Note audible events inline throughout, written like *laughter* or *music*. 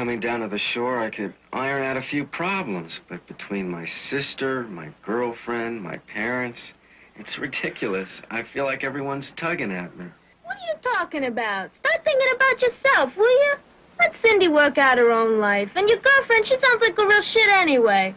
coming down to the shore, I could iron out a few problems. But between my sister, my girlfriend, my parents, it's ridiculous. I feel like everyone's tugging at me. What are you talking about? Start thinking about yourself, will you? Let Cindy work out her own life. And your girlfriend, she sounds like a real shit anyway.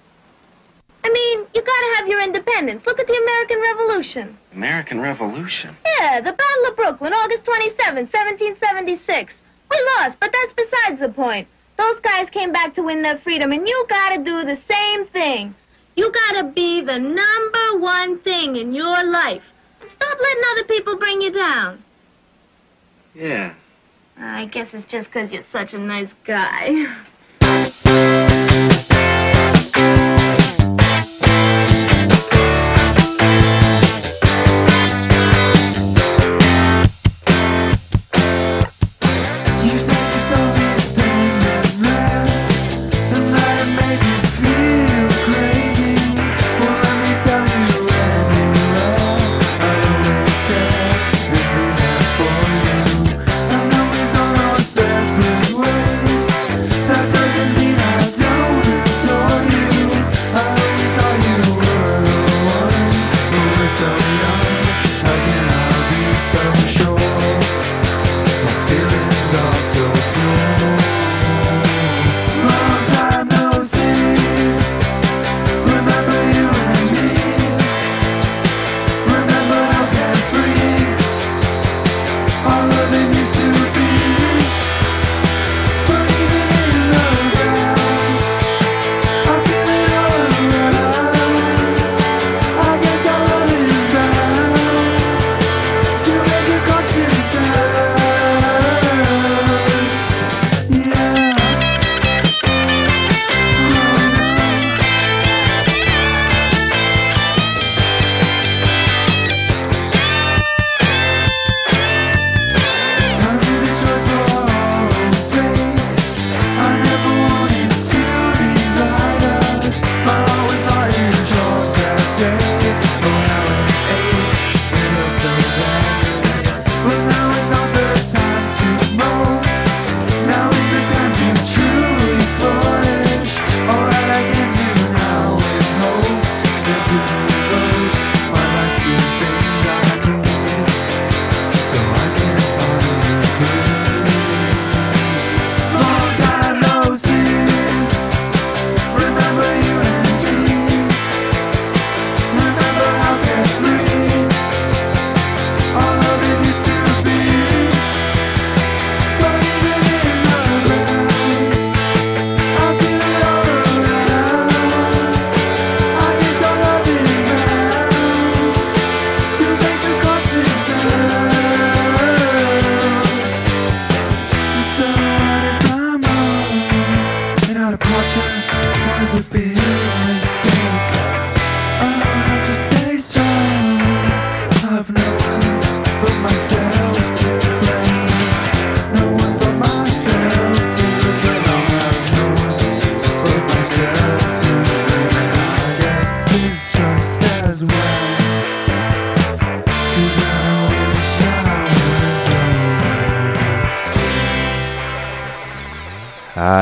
I mean, you gotta have your independence. Look at the American Revolution. American Revolution? Yeah, the Battle of Brooklyn, August 27, 1776. We lost, but that's besides the point. Those guys came back to win their freedom, and you gotta do the same thing. You gotta be the number one thing in your life. And stop letting other people bring you down. Yeah. I guess it's just 'cause you're such a nice guy. *laughs*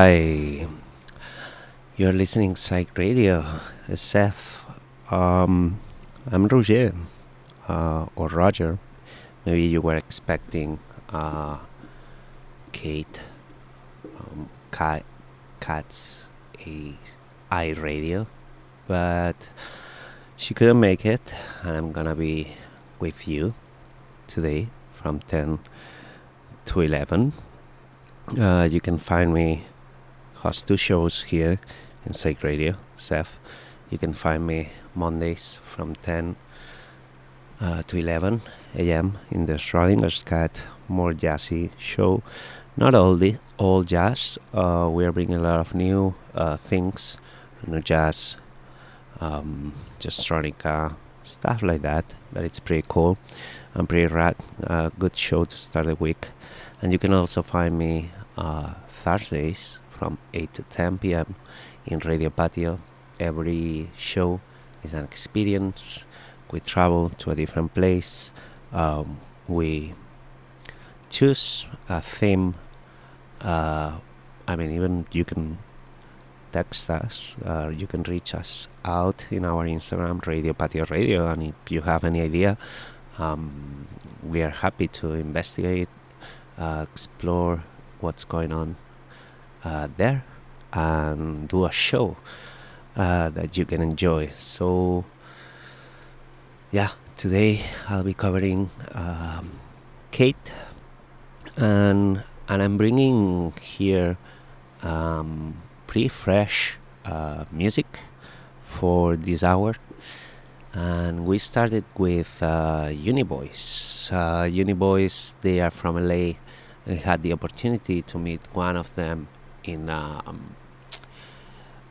Hi, you're listening Psych Radio, SF. Um, I'm Roger, uh, or Roger. Maybe you were expecting uh, Kate, um, Cat's a i radio, but she couldn't make it, and I'm gonna be with you today from 10 to 11. Uh, you can find me host two shows here in Psych Radio, Seth. You can find me Mondays from 10 uh, to 11 a.m. in the Schrodinger's Cat more jazzy show. Not all the all jazz. Uh, we are bringing a lot of new uh, things, new jazz, um, just electronica, stuff like that. But it's pretty cool and pretty rad. Uh, good show to start the week. And you can also find me uh, Thursdays from 8 to 10 p.m. in Radio Patio. Every show is an experience. We travel to a different place. Um, we choose a theme uh, I mean, even you can text us, uh, you can reach us out in our Instagram, Radio Patio Radio, and if you have any idea, um, we are happy to investigate, uh, explore what's going on uh, there, and do a show uh, that you can enjoy. So, yeah, today I'll be covering um, Kate, and and I'm bringing here um, pretty fresh uh, music for this hour. And we started with uh, Uni Boys. Uh, Uni Boys, they are from LA. I had the opportunity to meet one of them in um,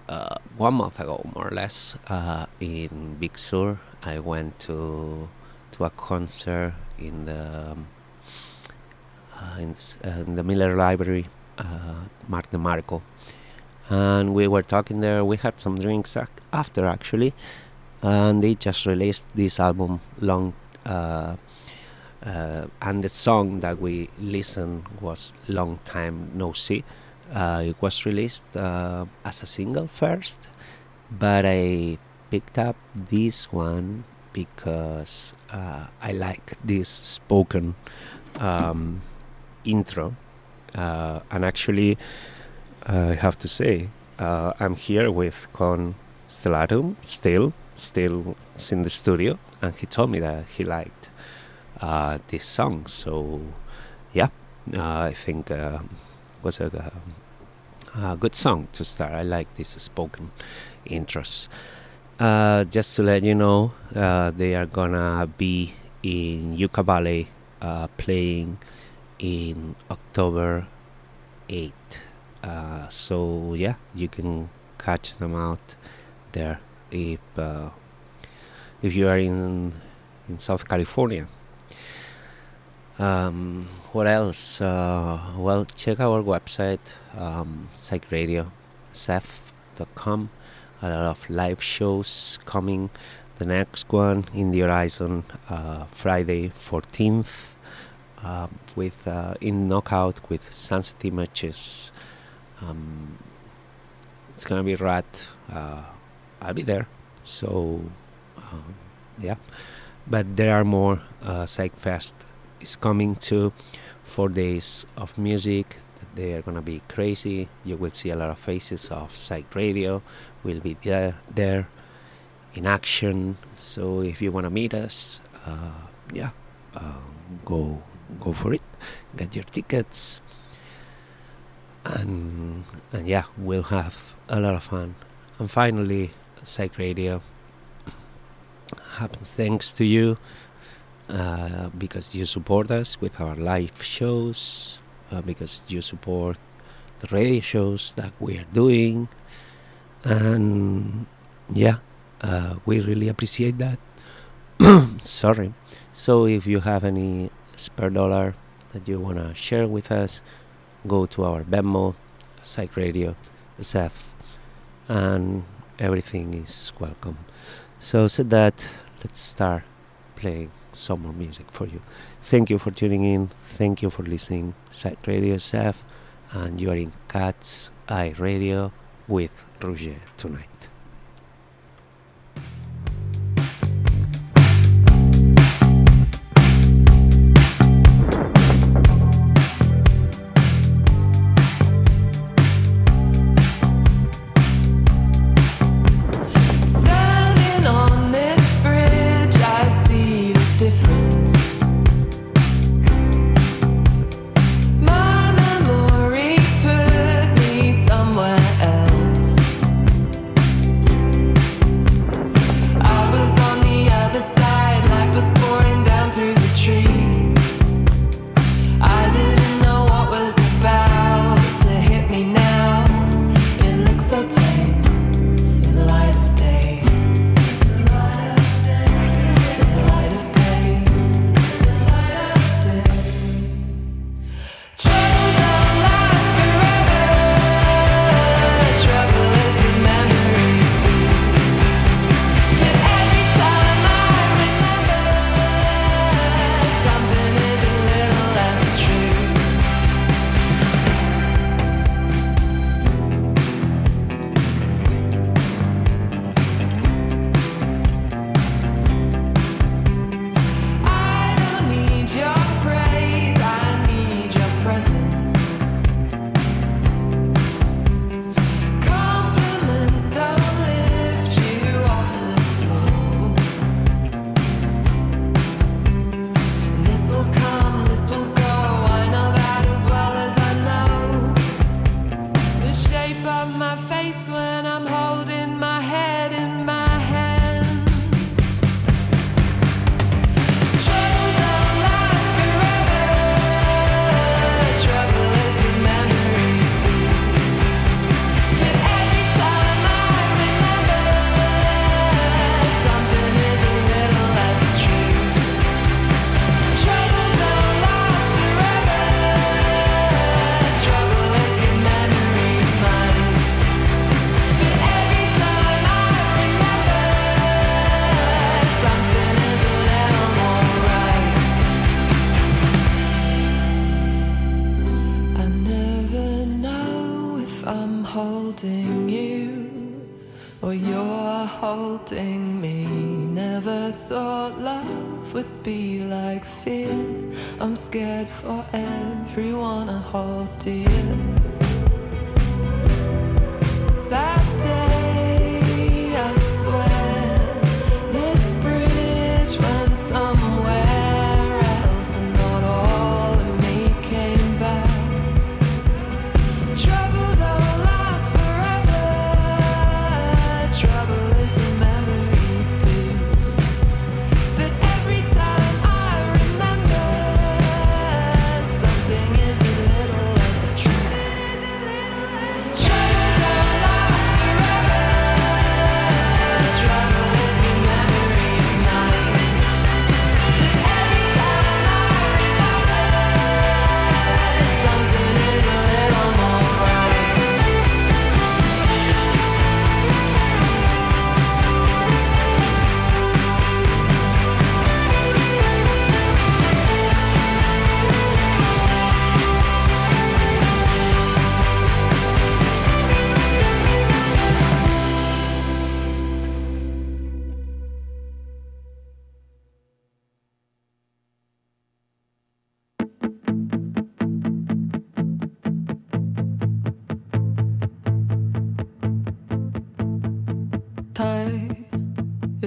uh, one month ago, more or less, uh, in Big Sur. I went to to a concert in the um, uh, in, uh, in the Miller Library, uh, Mac DeMarco, and we were talking there. We had some drinks ac- after actually, and they just released this album, Long. Uh, and the song that we listened was "Long Time No See." Uh, it was released uh, as a single first, but I picked up this one because uh, I like this spoken um, intro. Uh, and actually, I have to say, uh, I'm here with Con Stellatum, still, still in the studio, and he told me that he liked uh, this song. So, yeah, I think was a, a, good song to start. I like this spoken intros. Uh, just to let you know, uh, they are gonna be in Yucca Valley uh, playing in October 8th. Uh, so yeah, you can catch them out there if uh, if you are in in South California. Um, what else? Uh, well, check our website, um, Psych Radio, sef.com. A lot of live shows coming. The next one in the horizon, uh, Friday 14th, uh, with in Knockout with Sunset Images. Um, it's gonna be rad. Uh, I'll be there. So, um, yeah. But there are more. Uh, Psych Fest is coming to four days of music. They are gonna be crazy. You will see a lot of faces of Psych Radio. We'll be there, there in action. So if you wanna meet us, uh, yeah, um, go go for it. Get your tickets, and and yeah, we'll have a lot of fun. And finally, Psych Radio happens thanks to you uh, because you support us with our live shows, uh, because you support the radio shows that we are doing, and yeah, uh, we really appreciate that. *coughs* Sorry. So if you have any spare dollar that you want to share with us, go to our Venmo, Psych Radio, SF, and everything is welcome. So said that, let's start playing some more music for you. Thank you for tuning in. Thank you for listening. Psych Radio SF, and you are in Cat's Eye Radio with Roger tonight.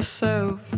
Yourself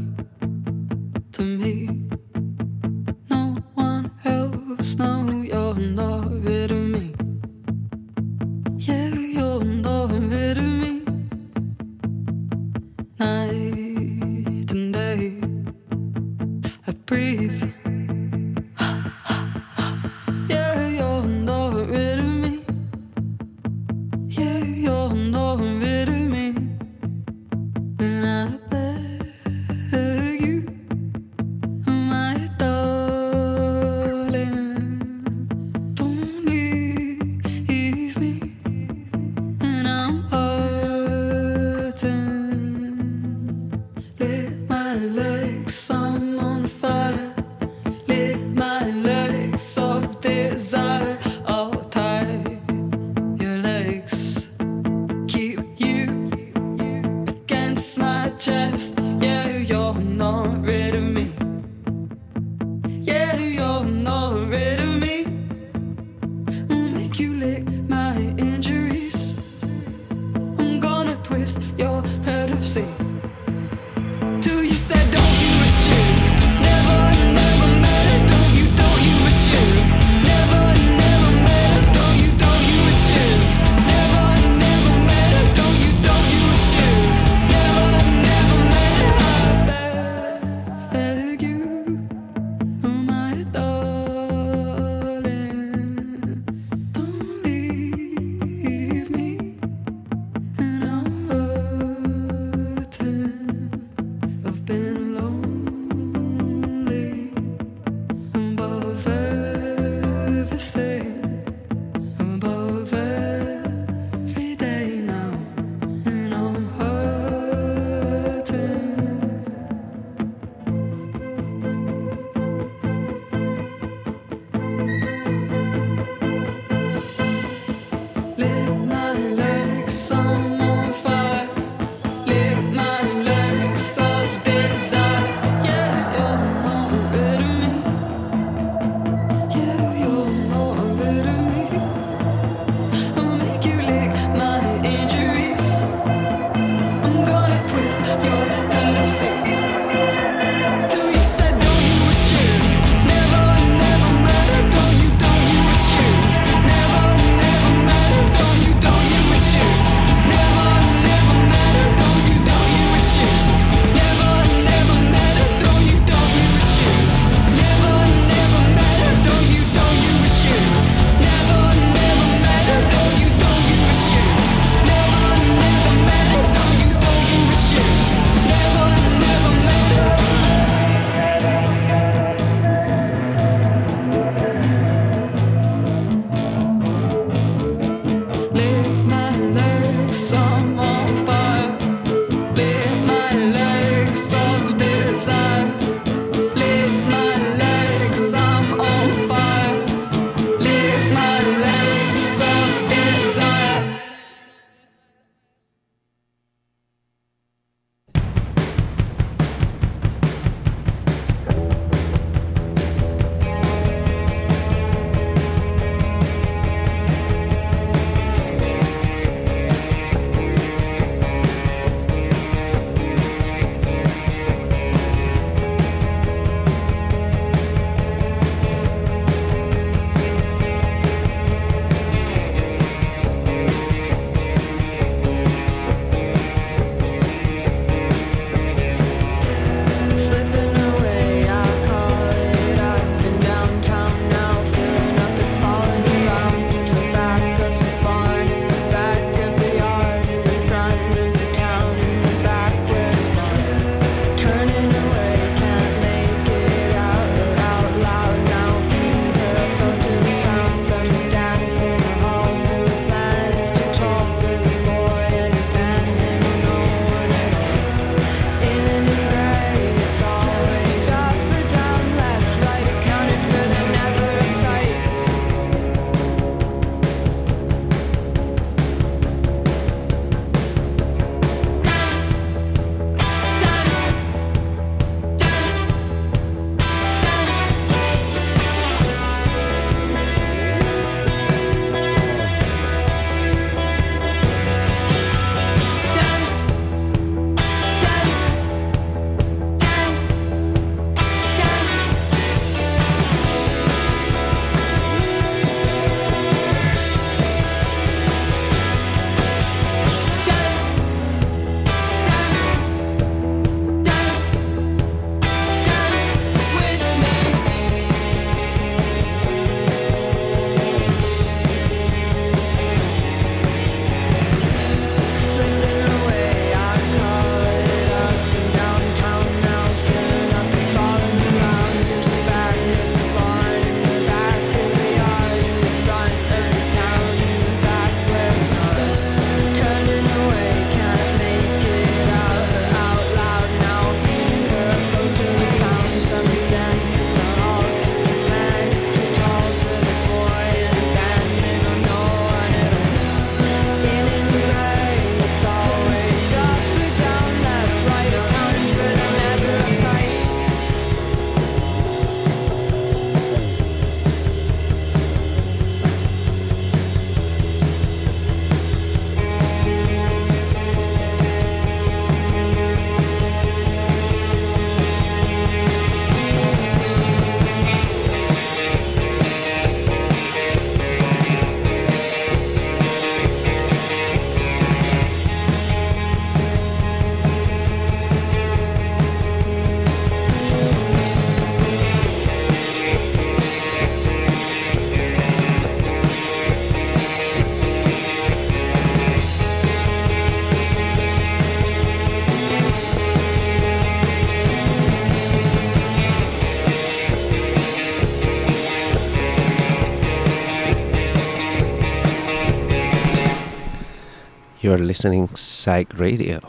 You're listening Psych Radio.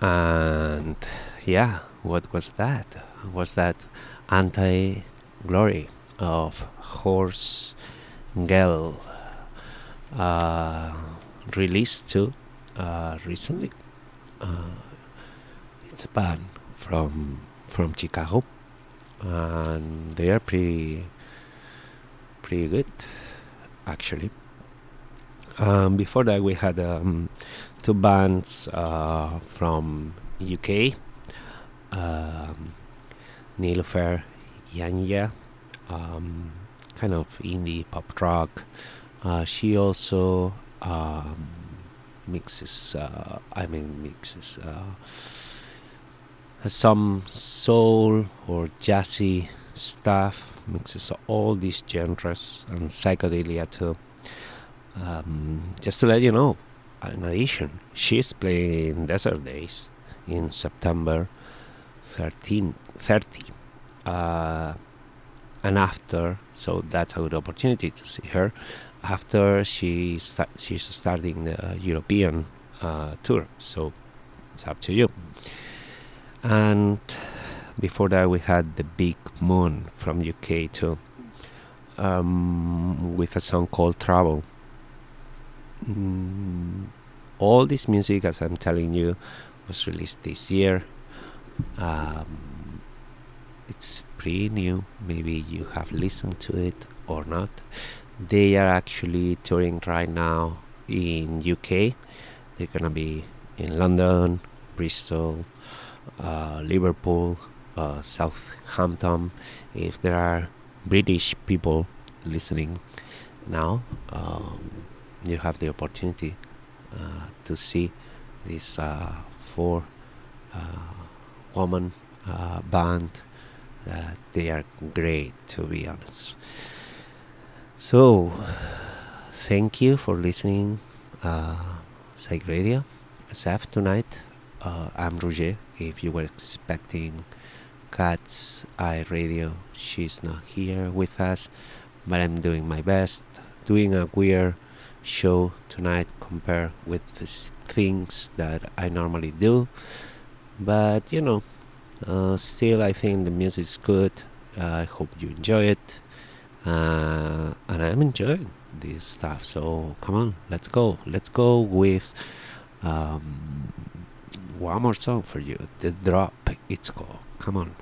And yeah, what was that? Was that Anti Glory of Horse Girl uh, released too uh, recently? Uh, it's a band from from Chicago, and they are pretty pretty good actually. Um, before that, we had um, two bands uh, from UK, um, Nilüfer Yanya, um, kind of indie pop rock. Uh, she also um, mixes, uh, I mean, mixes uh, some soul or jazzy stuff, mixes all these genres and psychedelia too. Um, just to let you know, in addition, she's playing Desert Daze in September 13, 30. Uh, and after, so that's a good opportunity to see her. After she sta- she's starting the European uh, tour, so it's up to you. And before that, we had the Big Moon from UK too, um, with a song called Trouble. Mm, all this music, as I'm telling you, was released this year. Um, it's pretty new. Maybe you have listened to it or not. They are actually touring right now in UK. They're gonna be in London, Bristol, uh, Liverpool, uh, Southampton. If there are British people listening now, um, you have the opportunity uh, to see this uh, four uh, woman uh, band. They are great, to be honest. So, thank you for listening, uh, Psych Radio, SF tonight. Uh, I'm Roger. If you were expecting Cat's Eye Radio, she's not here with us, but I'm doing my best, doing a weird show tonight compared with the things that I normally do. But you know, uh, still, I think the music is good. Uh, I hope you enjoy it, uh, and I'm enjoying this stuff. So come on, let's go. Let's go with um, one more song for you. The drop. It's called. Come on.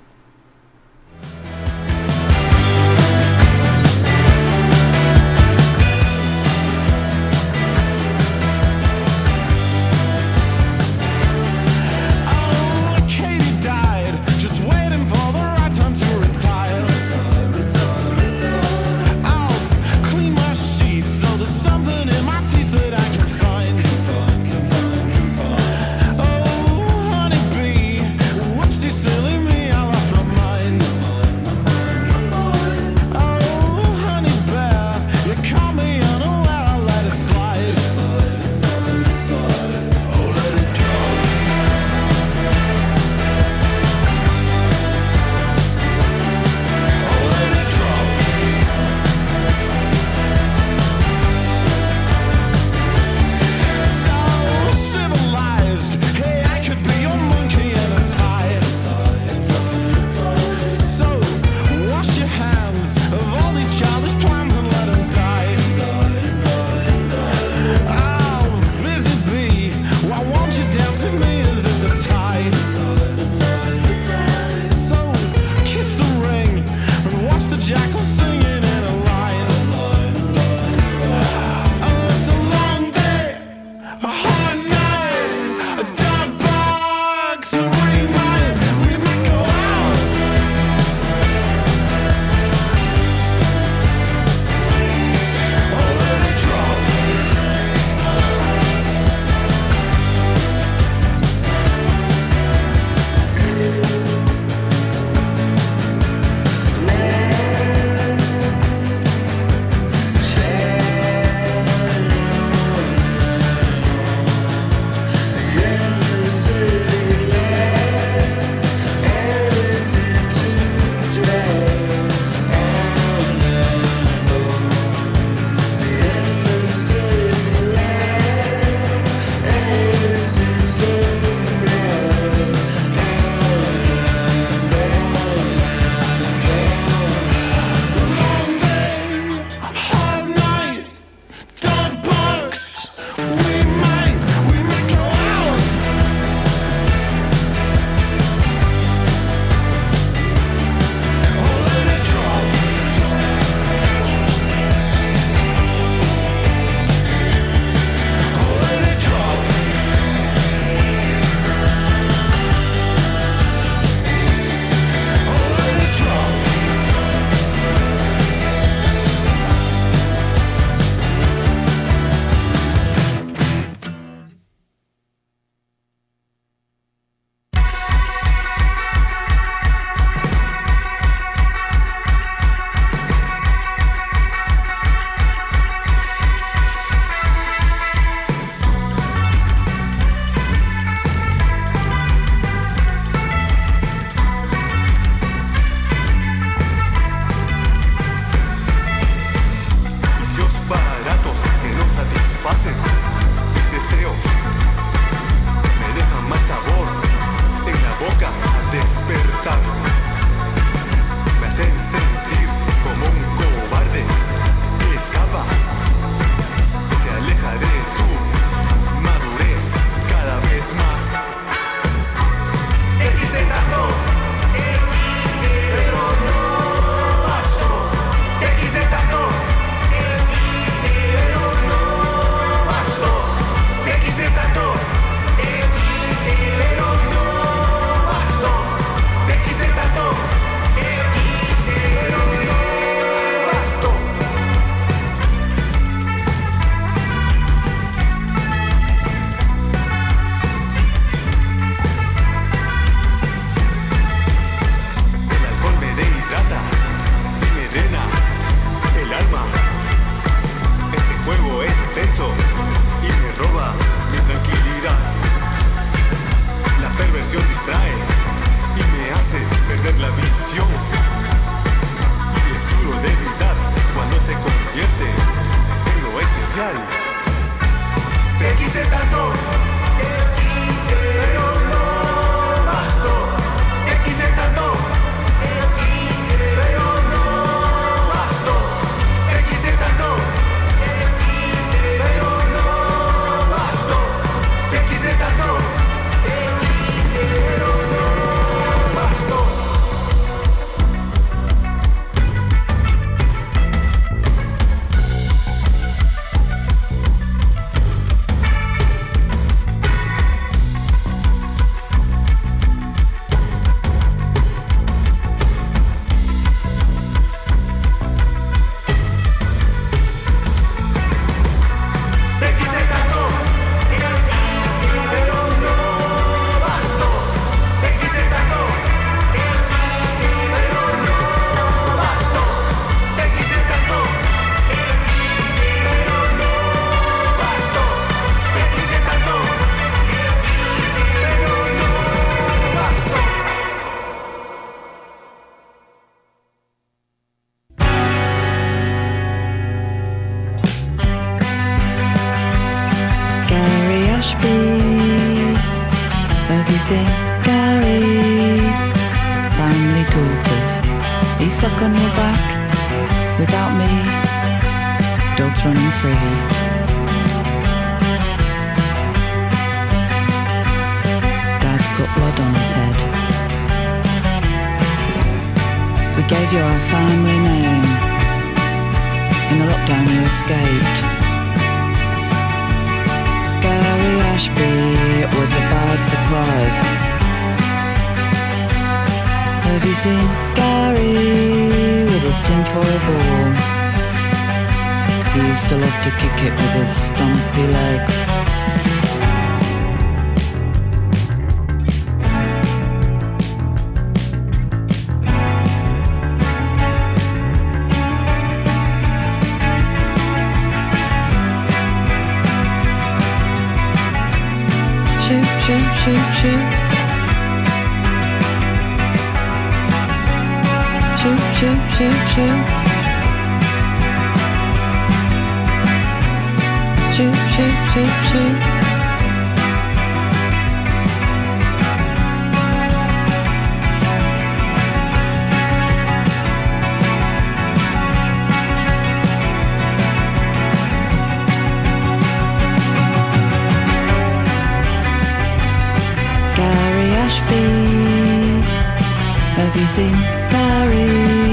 Choo choo choo choo. Choo choo choo choo. Gary Ashby, have you seen? sorry.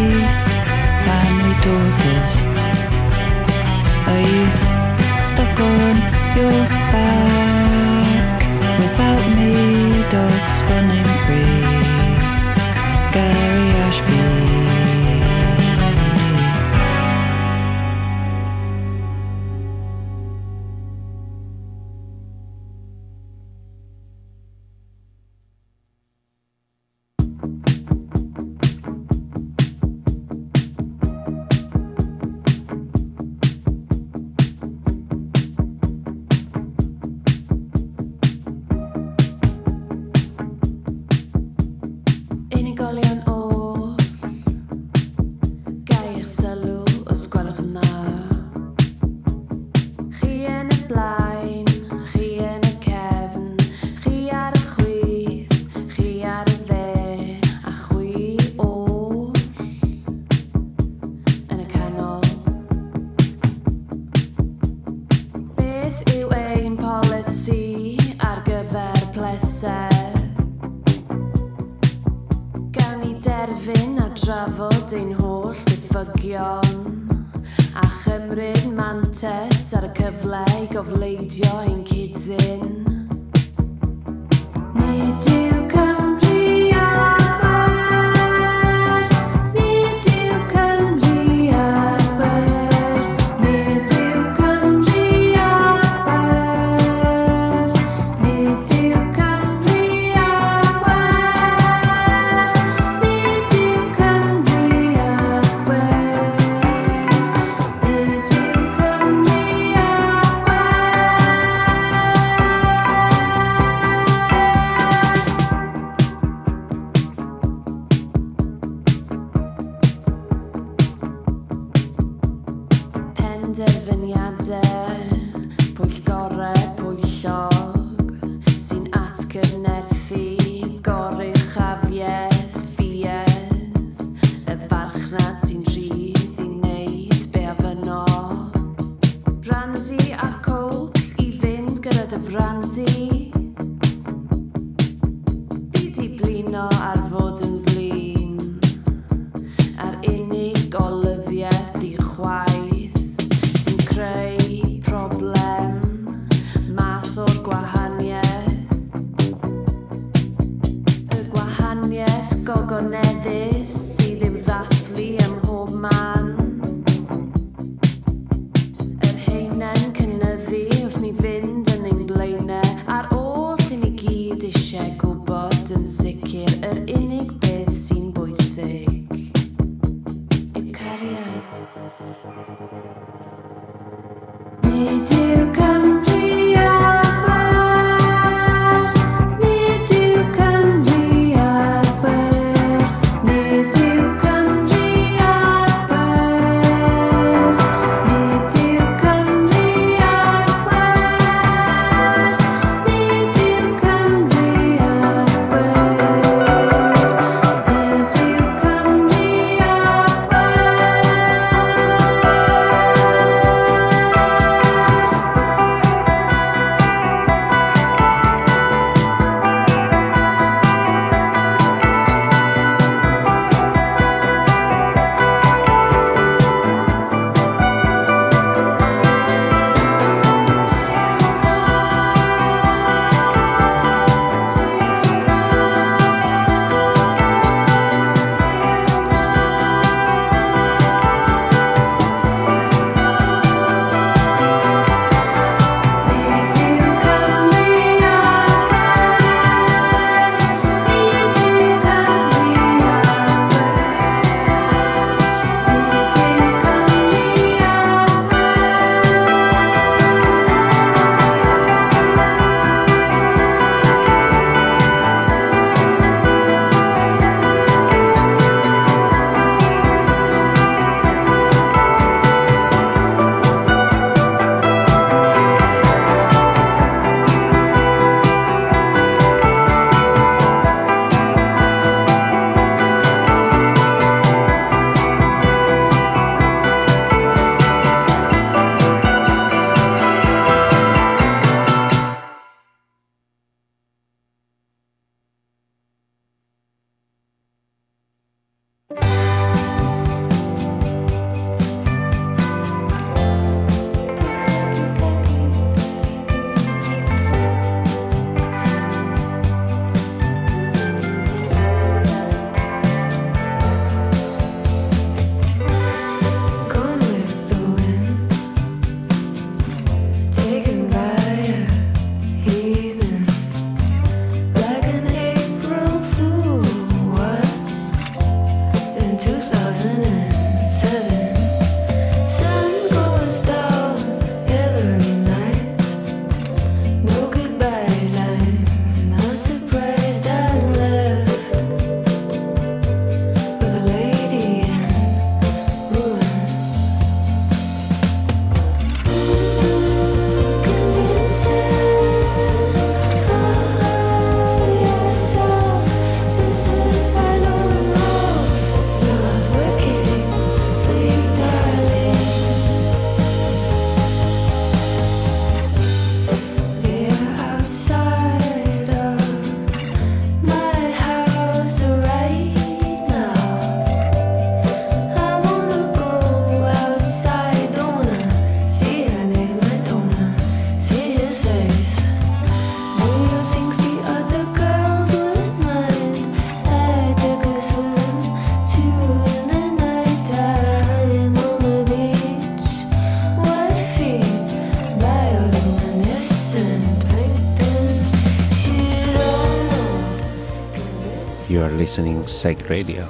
Listening Psych Radio,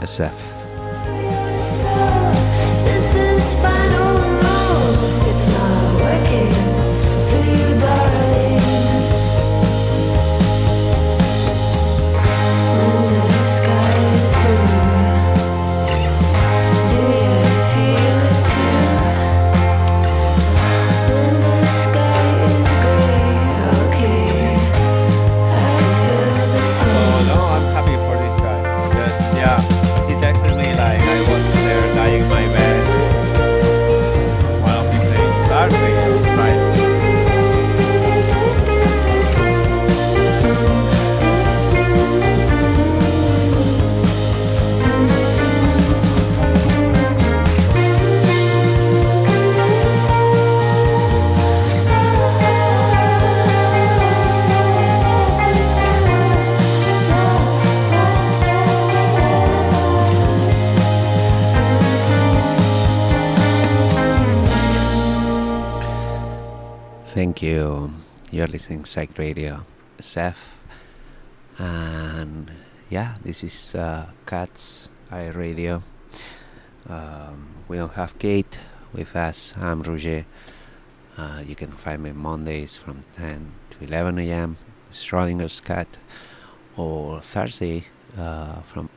SF. You're listening Psych Radio, SF. And yeah, this is uh, Cats Eye Radio. Um, we don't have Kate with us. I'm Roger. Uh, you can find me Mondays from 10 to 11 a.m. Schrodinger's Cat, or Thursday uh, from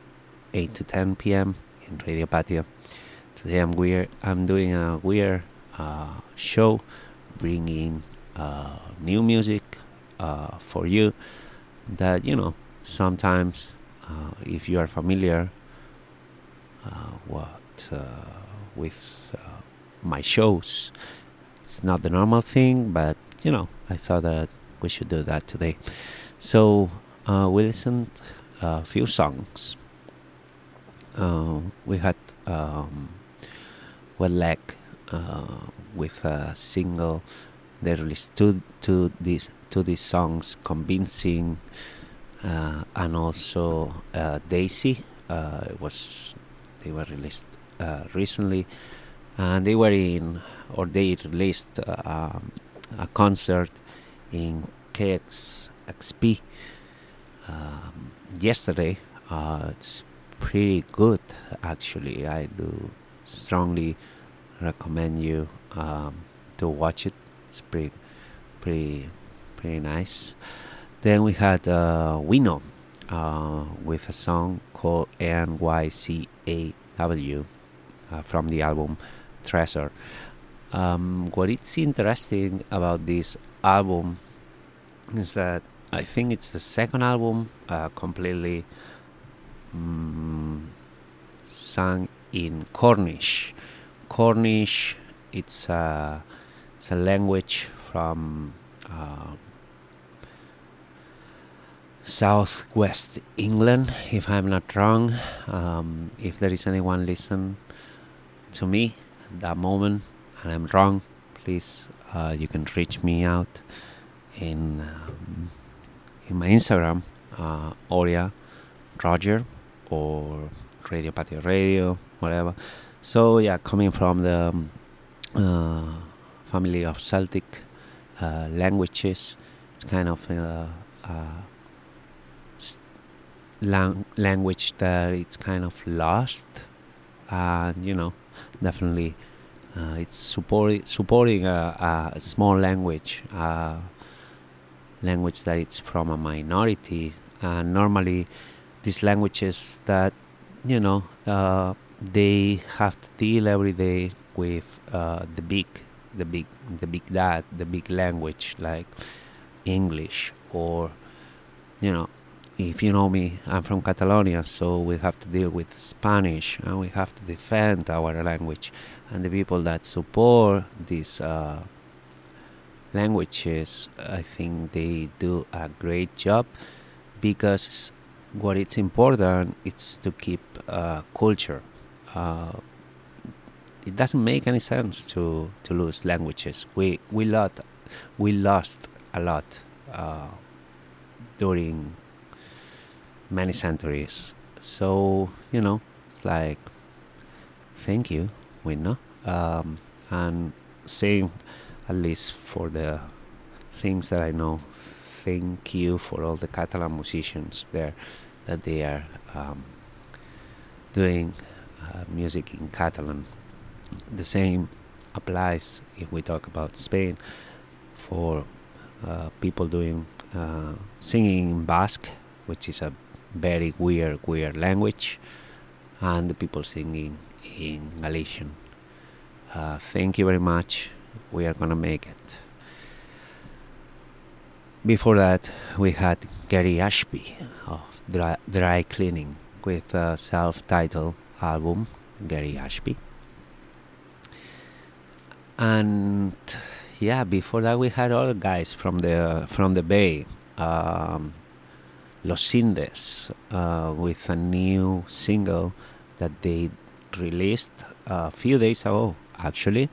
8 to 10 p.m. in Radio Patio. Today I'm weird. I'm doing a weird uh, show, bringing new music uh, for you. That you know sometimes, uh, if you are familiar, uh, what uh, with uh, my shows, it's not the normal thing, but you know I thought that we should do that today. So uh, we listened a few songs. Uh, we had um, uh, with a single. They released two, two these two these songs, convincing, uh, and also uh, Daisy. Uh, was they were released uh, recently, and they were in or they released uh, um, a concert in KEXP um, yesterday. Uh, it's pretty good actually. I do strongly recommend you um, to watch it. It's pretty, pretty, pretty nice. Then we had uh, Gwenno uh, with a song called NYCAW uh, from the album Treasure. Um, what is interesting about this album is that I think it's the second album uh, completely mm, sung in Cornish. Cornish, it's a, it's a language from uh, southwest England, if I'm not wrong. Um, if there is anyone listen to me at that moment and I'm wrong, please uh, you can reach me out in um, in my Instagram, uh, Oria Roger or Radio Patio Radio, whatever. So yeah, coming from the um, uh, family of Celtic uh, languages, it's kind of uh, uh, lang- language that it's kind of lost, and you know, definitely, uh, it's supporting supporting a, a small language, language that it's from a minority, and normally, these languages that you know uh, they have to deal every day with uh, the big, the big, the big that, the big language like English or you know if you know me, I'm from Catalonia, so we have to deal with Spanish and we have to defend our language. And the people that support these uh, languages, I think they do a great job because what it's important is to keep uh, culture. Uh, it doesn't make any sense to, to lose languages. We we lot we lost a lot uh, during many centuries. So you know, it's like thank you, we know, um, and same at least for the things that I know. Thank you for all the Catalan musicians there that they are um, doing uh, music in Catalan. The same applies if we talk about Spain for uh, people doing uh, singing in Basque, which is a very weird, weird language, and the people singing in Galician. Uh, thank you very much. We are gonna make it. Before that, we had Gary Ashby of Dry, Dry Cleaning with a self titled album, Gary Ashby. And yeah, before that, we had other guys from the from the Bay, um, Los Indes, uh, with a new single that they released a few days ago, actually,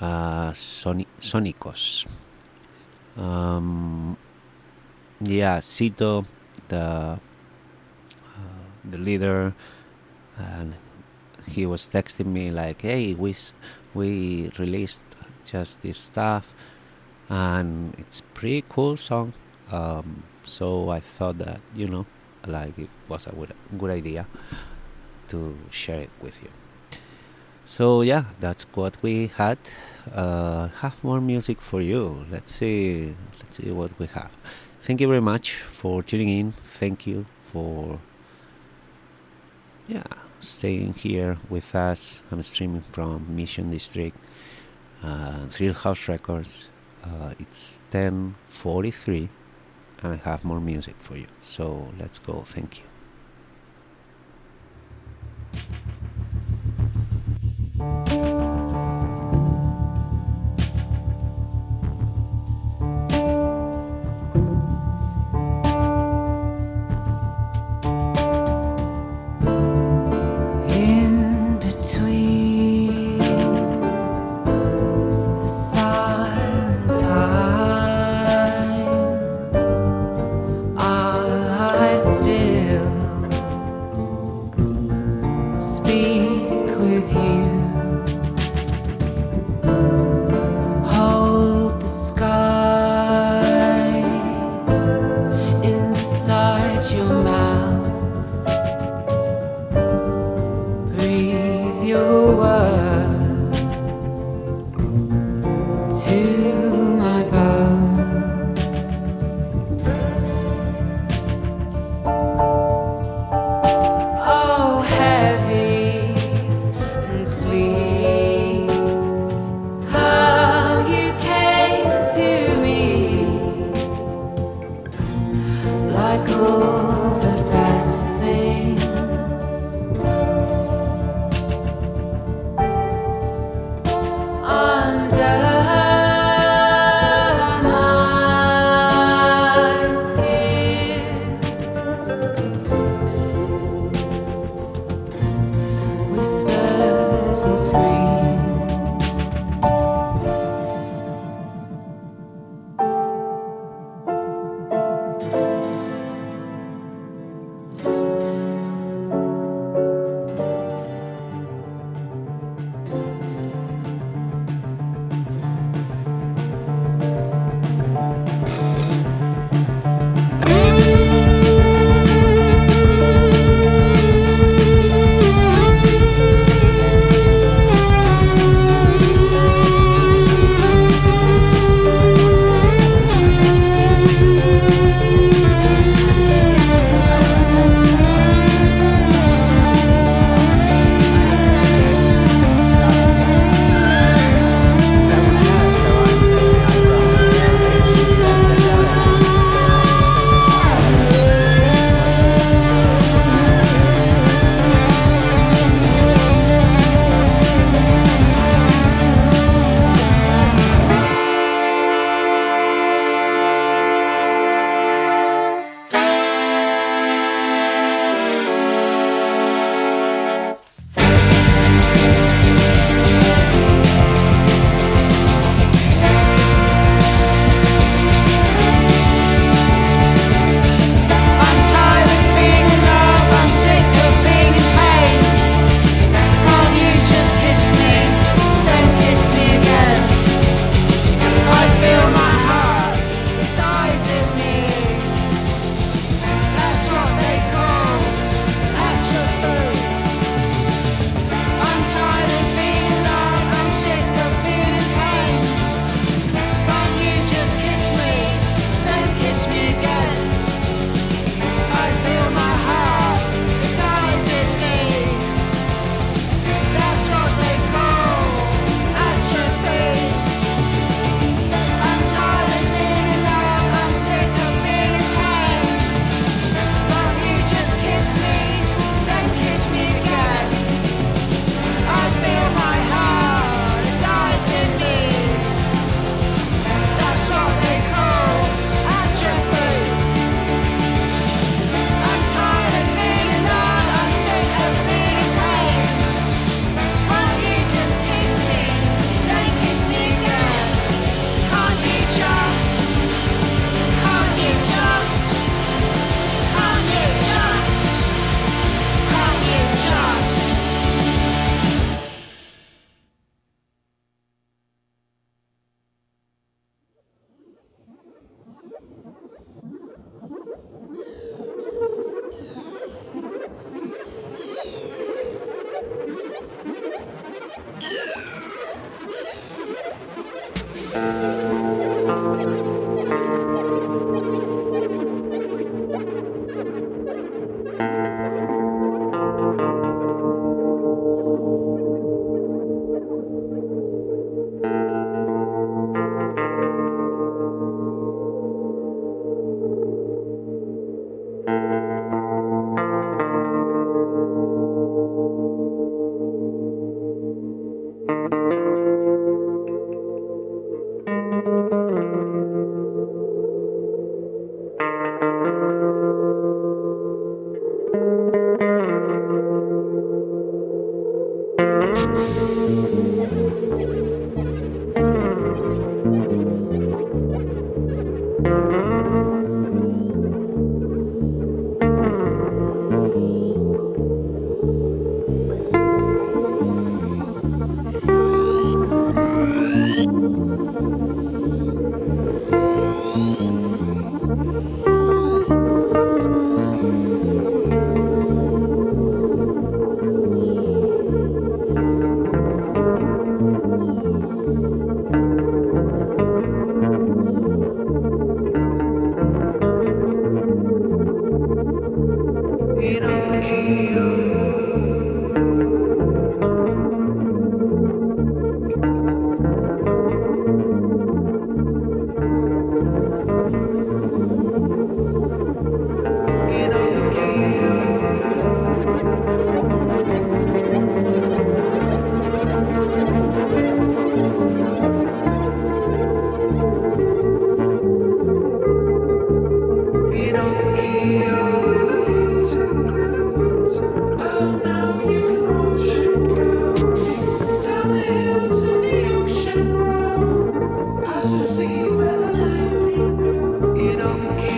uh, Soni- Sonicos. Um, yeah, Cito, the uh, the leader, and he was texting me like, "Hey, we s- we released just this stuff, and it's pretty cool song." Um, so I thought that you know, like it was a good, good idea to share it with you. So yeah, that's what we had. Uh, have more music for you. Let's see. Let's see what we have. Thank you very much for tuning in. Thank you for yeah staying here with us. I'm streaming from Mission District, uh, Thrill House Records. Uh, it's 10:43, and I have more music for you. So let's go. Thank you. In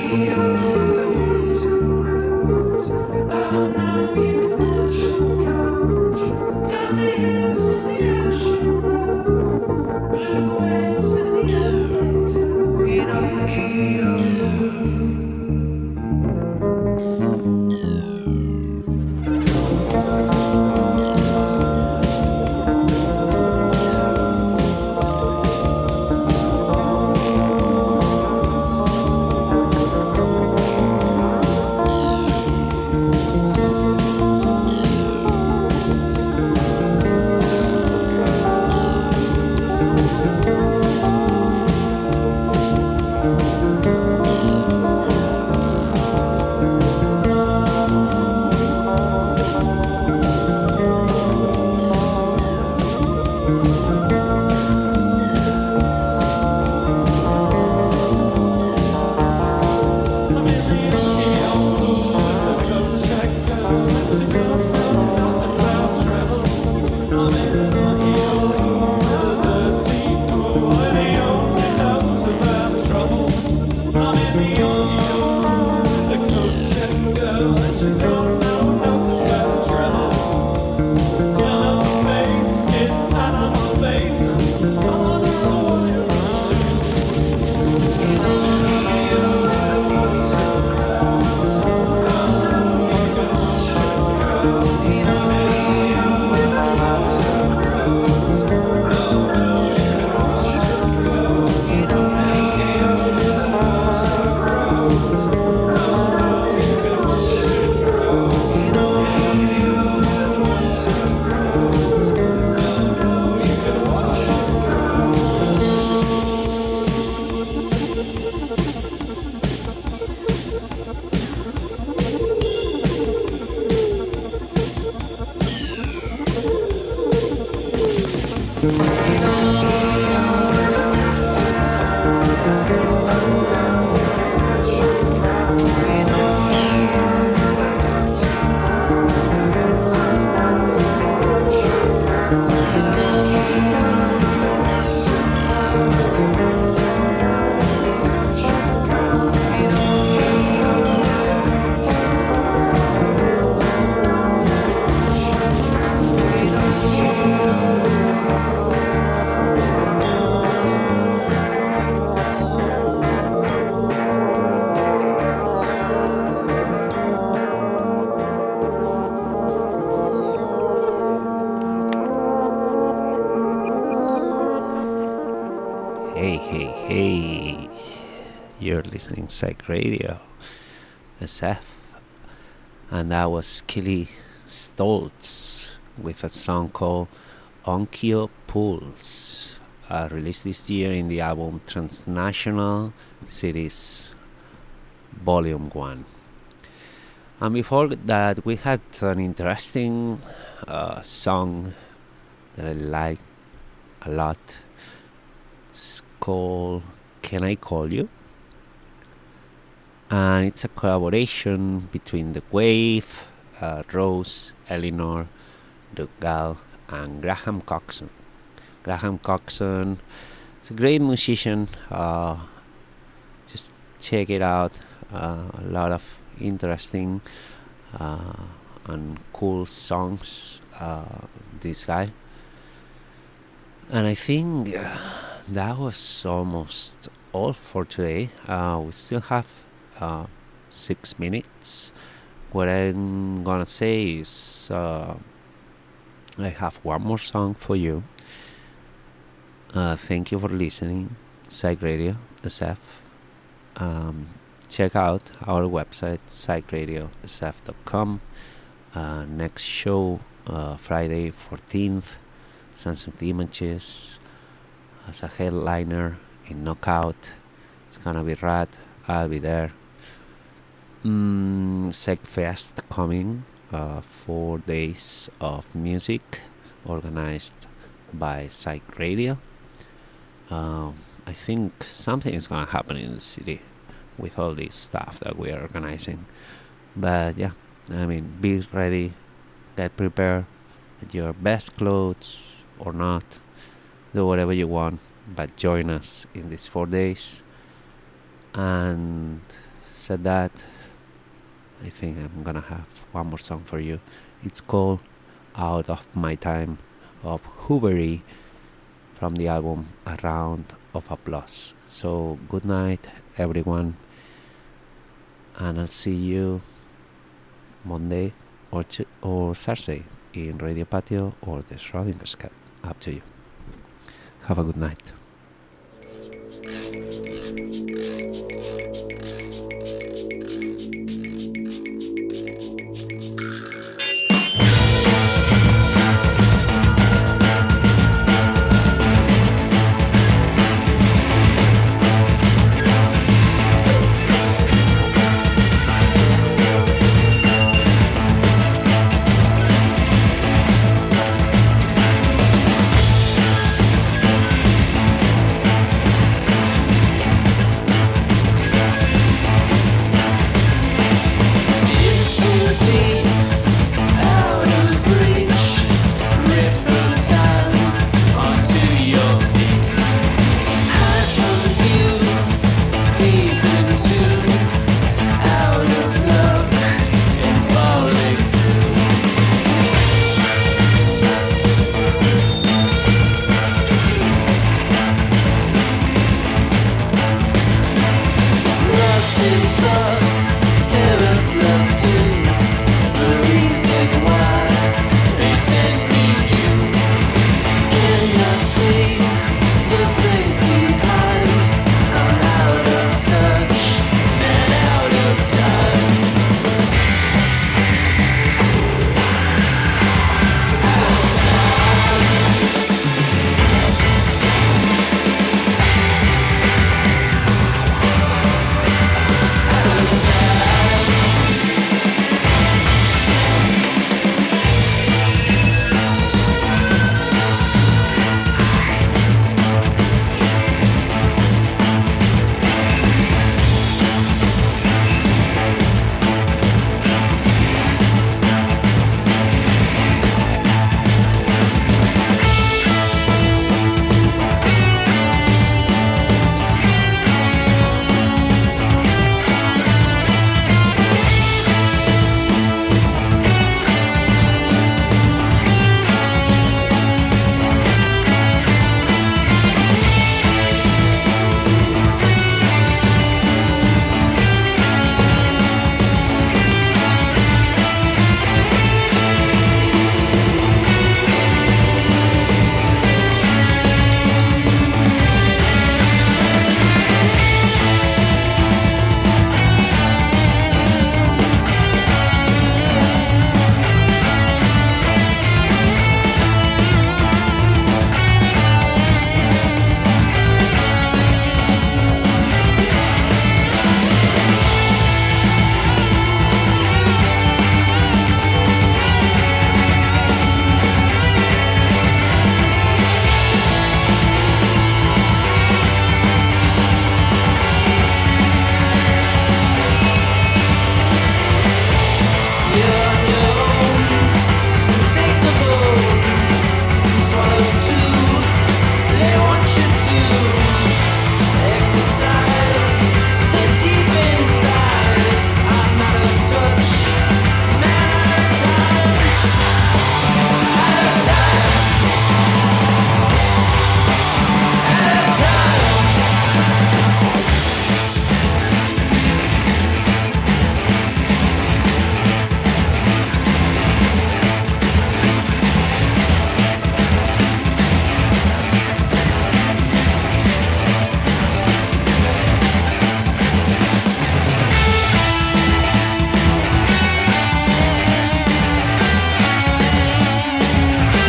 Hey, Radio, SF. And that was Kelley Stoltz with a song called Onkyo Pulse, uh, released this year in the album Transnational Cities Volume 1. And before that, we had an interesting uh, song that I like a lot. It's called Can I Call You? And it's a collaboration between The Waeve, uh, Rose, Elinor, the Gal, and Graham Coxon. Graham Coxon is a great musician. Uh, just check it out. Uh, a lot of interesting uh, and cool songs. Uh, this guy. And I think uh, that was almost all for today. We still have uh, six minutes. What I'm gonna say is uh, I have one more song for you. Uh, thank you for listening, Psych Radio SF. Um, check out our website, psychradiosf.com. Uh, next show, uh, Friday 14th, Sunset Images as a headliner in Knockout. It's gonna be rad. I'll be there. Mm, Fest coming. Uh, four days of music organized by Psych Radio. Um, I think something is gonna happen in the city with all this stuff that we are organizing. But yeah, I mean, be ready, get prepared, with your best clothes or not, do whatever you want, but join us in these four days. And said that, I think I'm gonna have one more song for you. It's called Out of My Time of Hoovery from the album A Round of Applause. So, good night, everyone, and I'll see you Monday or, or Thursday in Radio Patio or the Schrodinger's Cat. Up to you. Have a good night.